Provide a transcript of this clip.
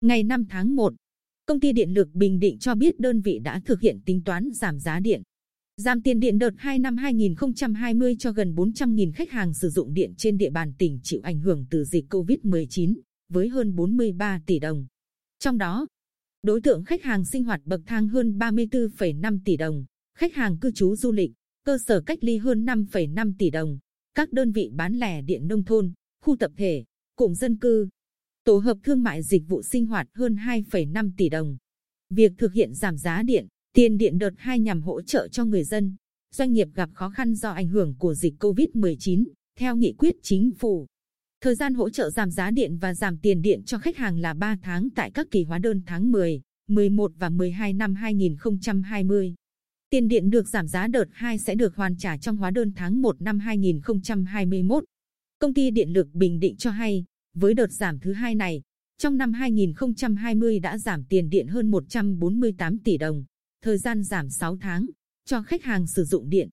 Ngày 5 tháng 1, Công ty Điện lực Bình Định cho biết đơn vị đã thực hiện tính toán giảm giá điện. Giảm tiền điện đợt 2 năm 2020 cho gần 400.000 khách hàng sử dụng điện trên địa bàn tỉnh chịu ảnh hưởng từ dịch COVID-19 với hơn 43 tỷ đồng. Trong đó, đối tượng khách hàng sinh hoạt bậc thang hơn 34,5 tỷ đồng, khách hàng cư trú du lịch, cơ sở cách ly hơn 5,5 tỷ đồng, các đơn vị bán lẻ điện nông thôn, khu tập thể, cụm dân cư, tổ hợp thương mại dịch vụ sinh hoạt hơn 2,5 tỷ đồng. Việc thực hiện giảm giá điện, tiền điện đợt 2 nhằm hỗ trợ cho người dân, doanh nghiệp gặp khó khăn do ảnh hưởng của dịch COVID-19, theo nghị quyết chính phủ. Thời gian hỗ trợ giảm giá điện và giảm tiền điện cho khách hàng là 3 tháng tại các kỳ hóa đơn tháng 10, 11 và 12 năm 2020. Tiền điện được giảm giá đợt 2 sẽ được hoàn trả trong hóa đơn tháng 1 năm 2021. Công ty Điện lực Bình Định cho hay, với đợt giảm thứ hai này, trong năm 2020 đã giảm tiền điện hơn 148 tỷ đồng, thời gian giảm 6 tháng cho khách hàng sử dụng điện.